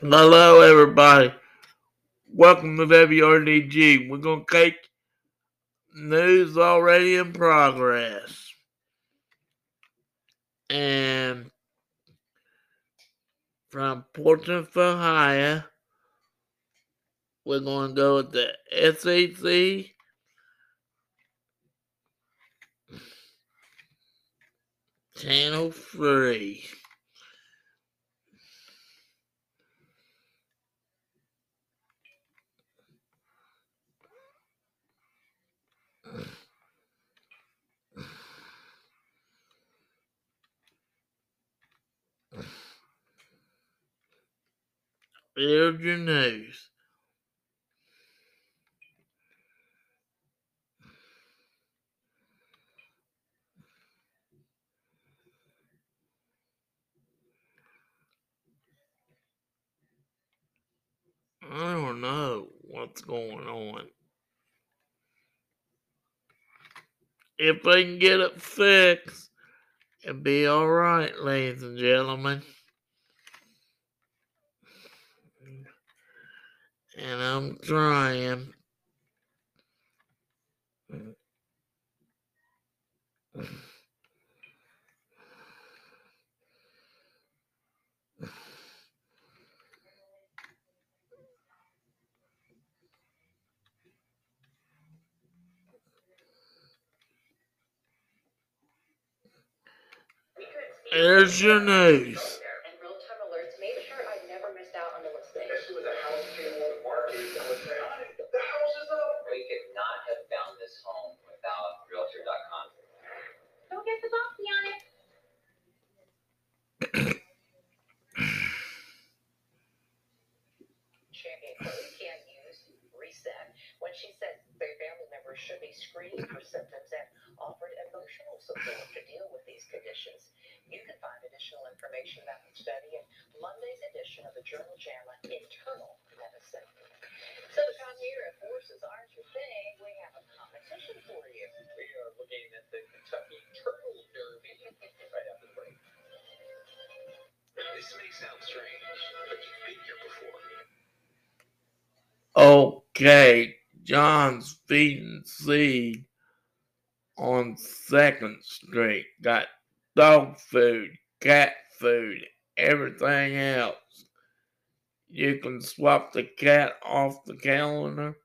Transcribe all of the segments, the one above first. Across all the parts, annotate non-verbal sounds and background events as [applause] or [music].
Hello, everybody. Welcome to WRDG. We're going to take news already in progress. And from Portsmouth, Ohio, we're going to go with the SEC. Channel 3. Here's your news. I don't know what's going on. If they can get it fixed, it'll be alright, ladies and gentlemen. And I'm trying. There's your news. Second Street. Got dog food, cat food, everything else. You can swap the cat off the calendar.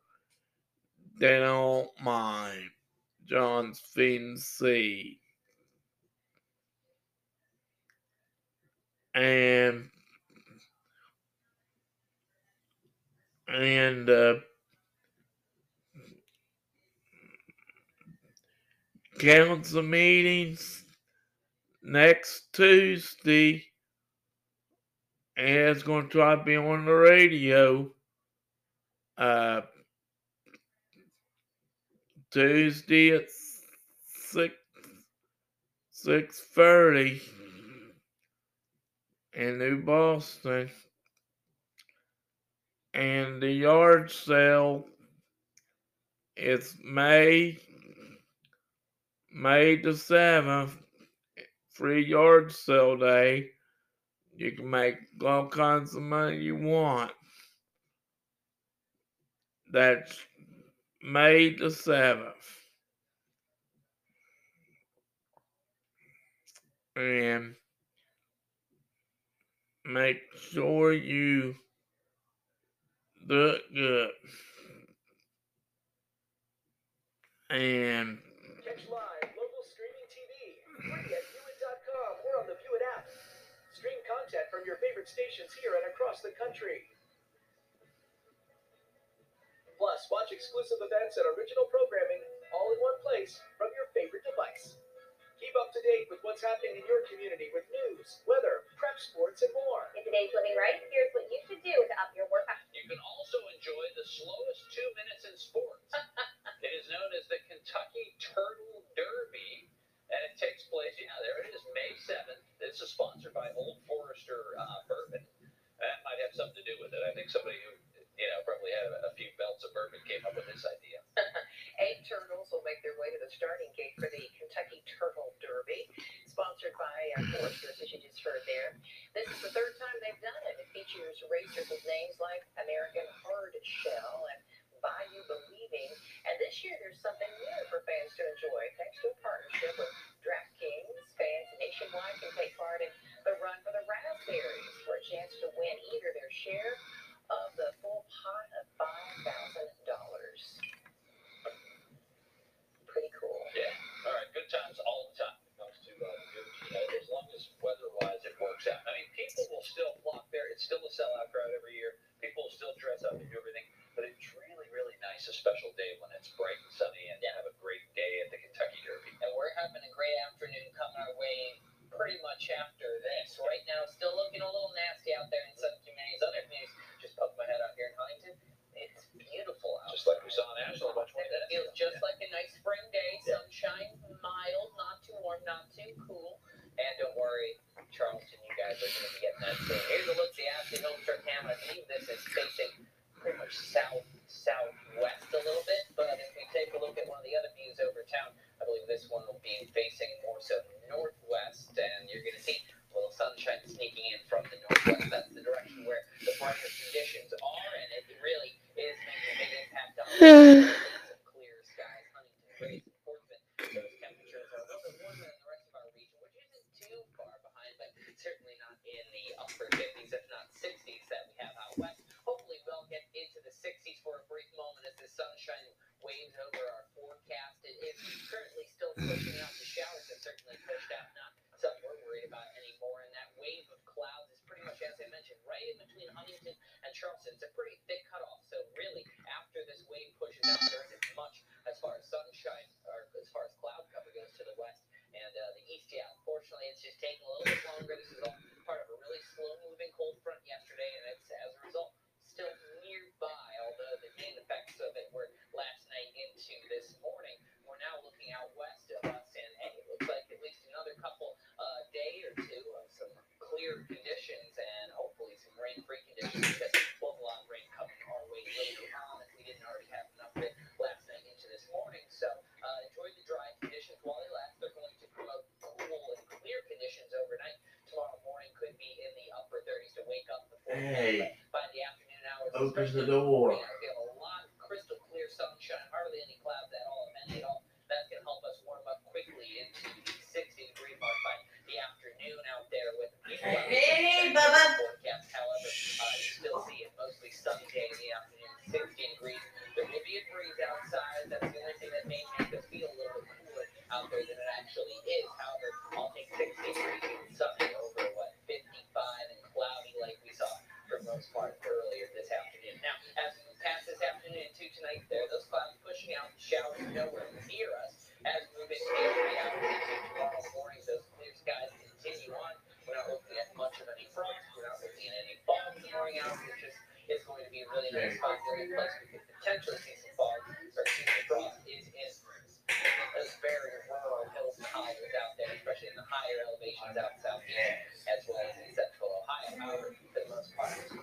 They don't mind. John's feeding seed. And and uh, council meetings next Tuesday, and it's going to try to be on the radio. Uh, Tuesday at six six thirty in New Boston and the yard sale is May May the seventh, free yard sale day. You can make all kinds of money you want. That's May the seventh. And make sure you look good. And from your favorite stations here and across the country. Plus, watch exclusive events and original programming all in one place from your favorite device. Keep up to date with what's happening in your community with news, weather, prep sports, and more. In today's Living Right, here's what you should do to up your workout. You can also enjoy the slowest two minutes in sports. [laughs] it is known as the Kentucky Turtle Derby, and it takes place, yeah, there it is, May 7th. This is sponsored by Old Forester uh, Bourbon. That might have something to do with it. I think somebody who, opened a door Thank you.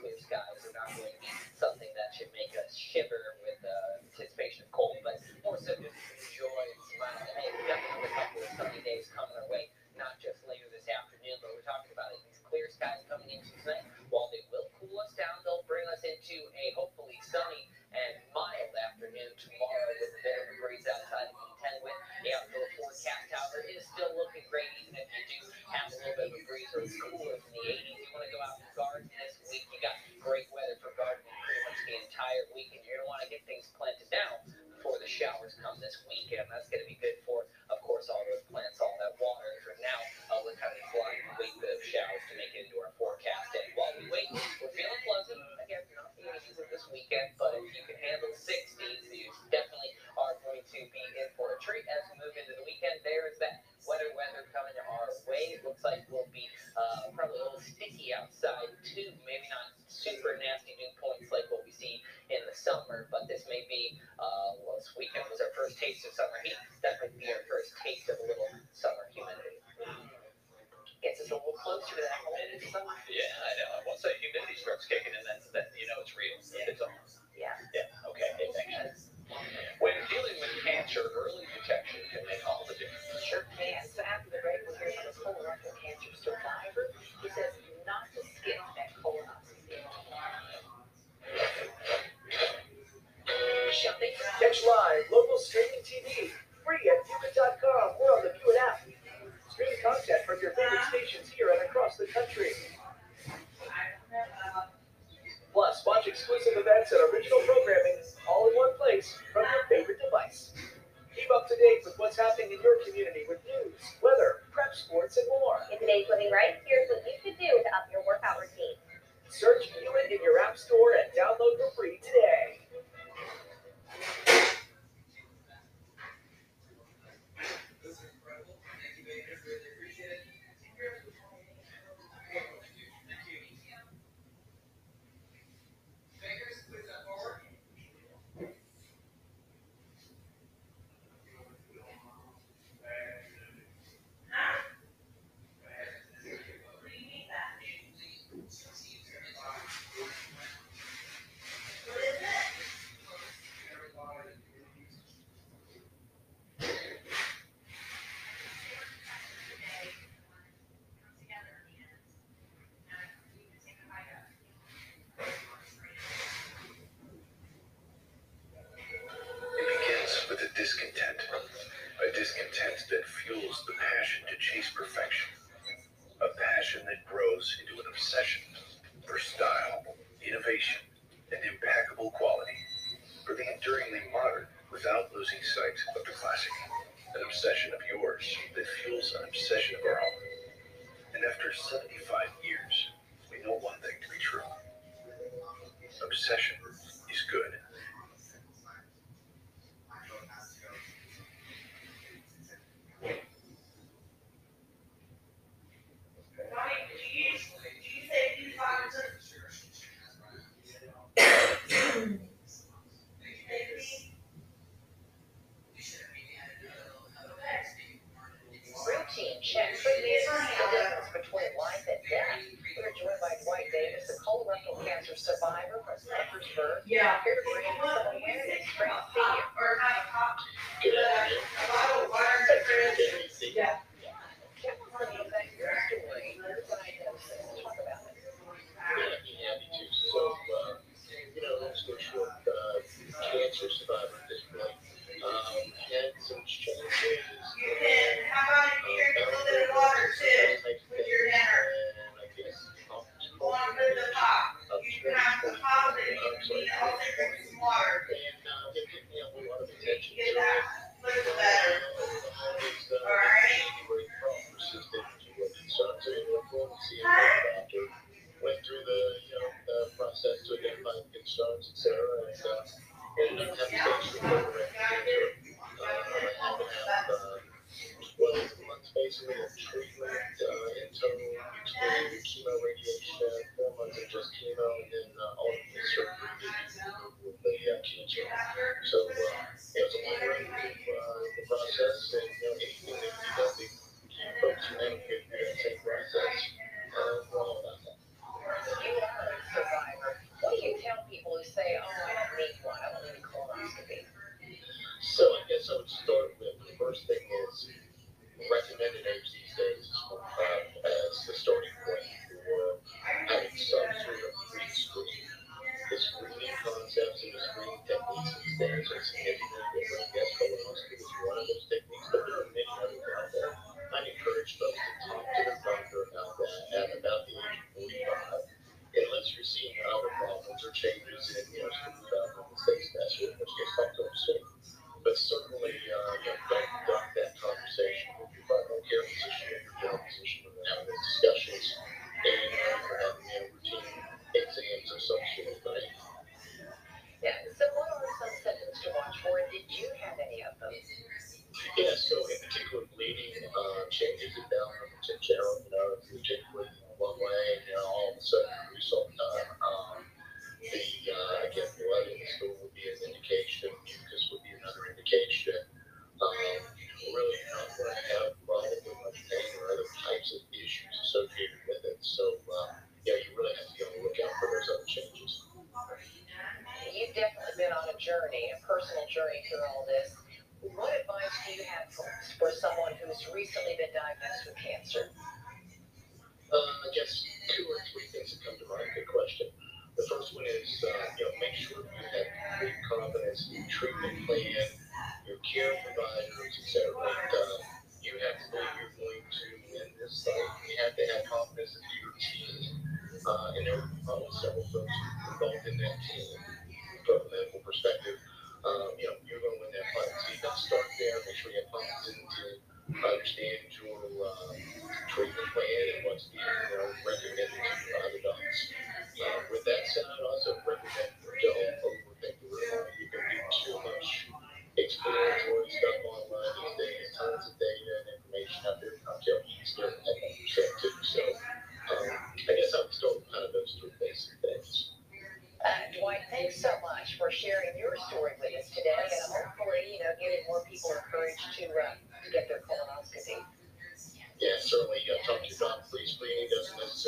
date with what's happening in your community with news, weather, prep sports, and more. Get today's living right. Here's what you should do to up your workout routine. Search We're joined by Dwight Davis, a colorectal cancer survivor from Steppersburg. Yeah. Here to bring radiation and treatment, uh, internal chemoradiation. uh, you know, make sure you have complete confidence in your treatment plan, your care providers, et cetera. And, uh, you have to know you're going to win this fight. You have to have confidence in your team. Uh, and there were probably several folks involved in that team from a medical perspective. Um, you know, you're going to win that fight. So you got to start there. Make sure you have confidence in team understand your uh, treatment plan and what's being you know, recommended by the docs. Um, with that said, I'd also recommend don't overthink the room. You can do too much exploratory stuff online these days. Tons of data and information out there about your Easter and stuff too. So um, I guess I was told kind of those three basic things. Uh, Dwight, thanks so much for sharing your story with us today, and hopefully, you know, getting more people encouraged to, uh, to get their colonoscopy. Yeah, certainly. Uh, talk to Don Fleece please. Please.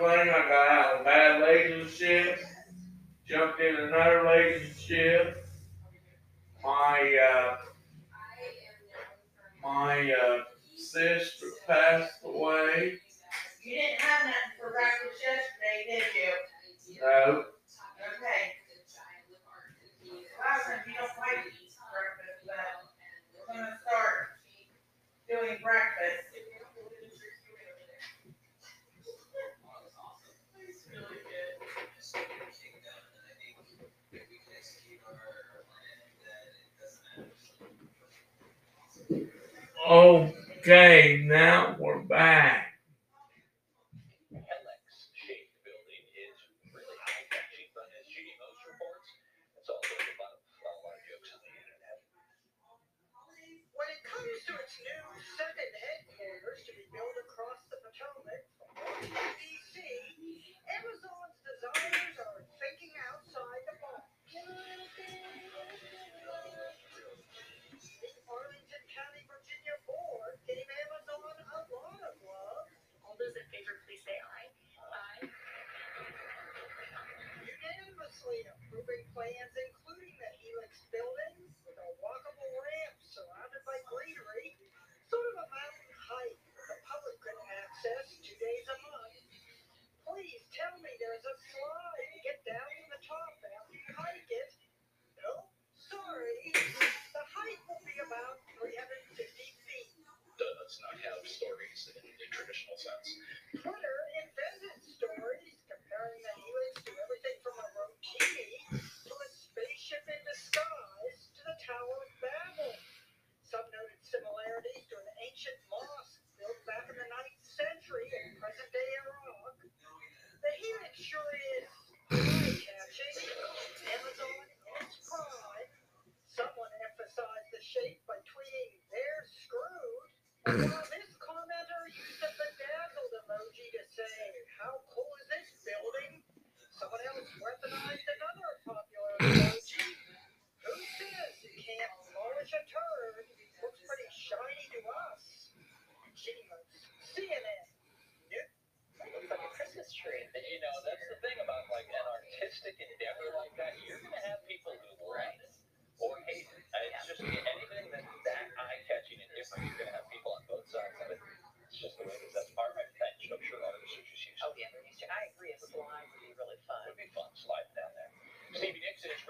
playing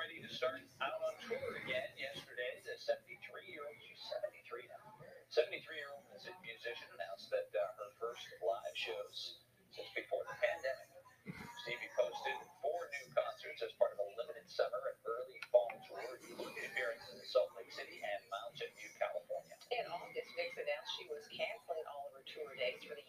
ready to start out on tour again yesterday. The 73-year-old, she's 73 now, 73-year-old musician announced that uh, her first live shows since before the pandemic. Stevie posted four new concerts as part of a limited summer and early fall tour, including appearances in Salt Lake City and Mountain View, California. In August, Nicks announced she was canceling all of her tour dates for the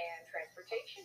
and transportation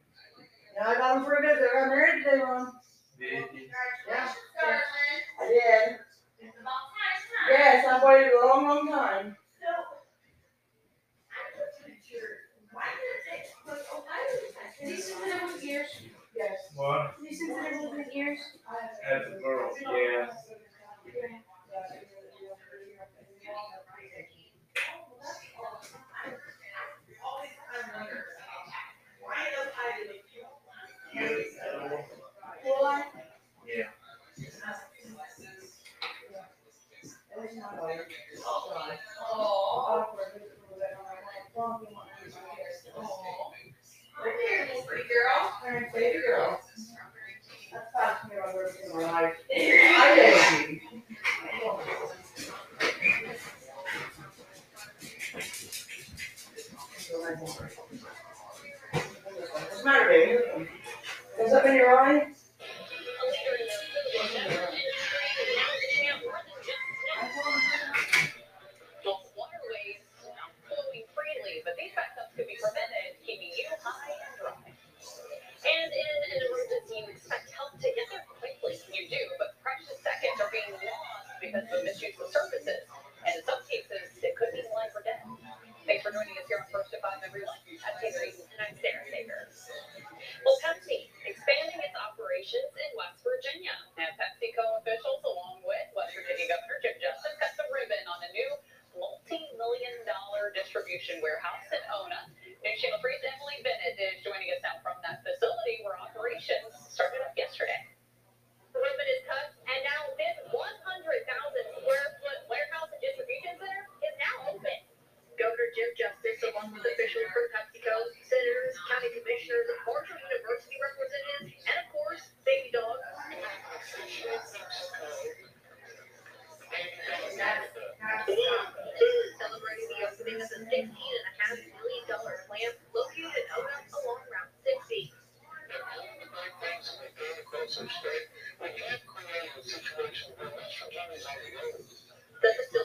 Yeah, I got them for a visit. I got married today, Ron. Did you? Yeah. I did. It's about time. Yes, I've waited a long, long time. So, I'm just curious. Why did it take like Ohio? The ones years. Yes. What? These are the ones years. As a girl, yeah. Faith Bernoni is here on First Five everyone. at T3, and I'm Sam.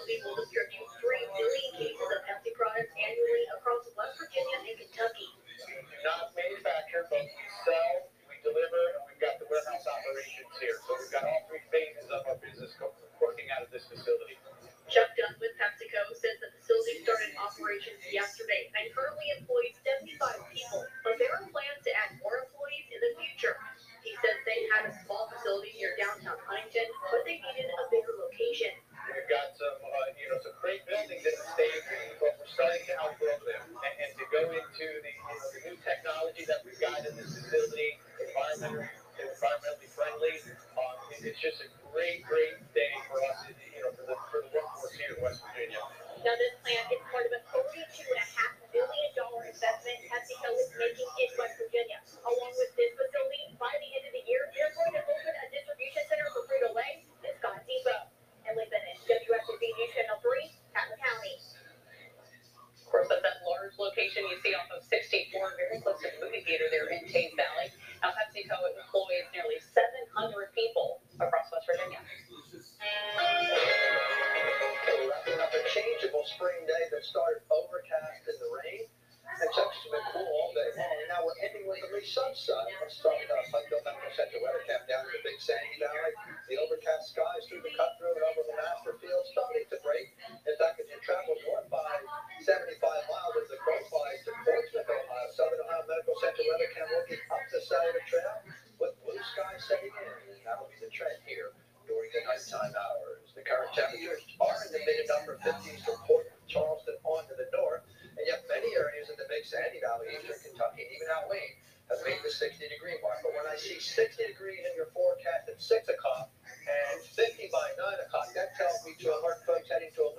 people here. your that lane have made the 60 degree mark. But when I see 60 degrees in your forecast at 6 o'clock and 50 by 9 o'clock, that tells me to a hard folks heading to a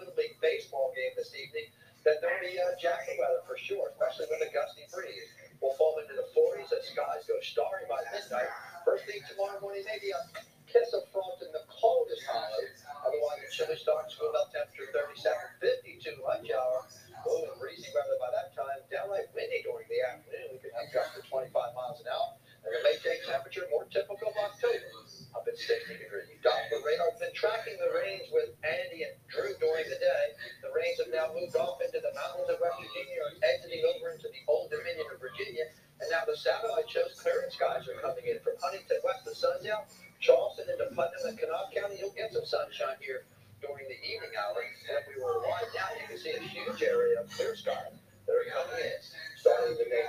clear sky. There in. starting to make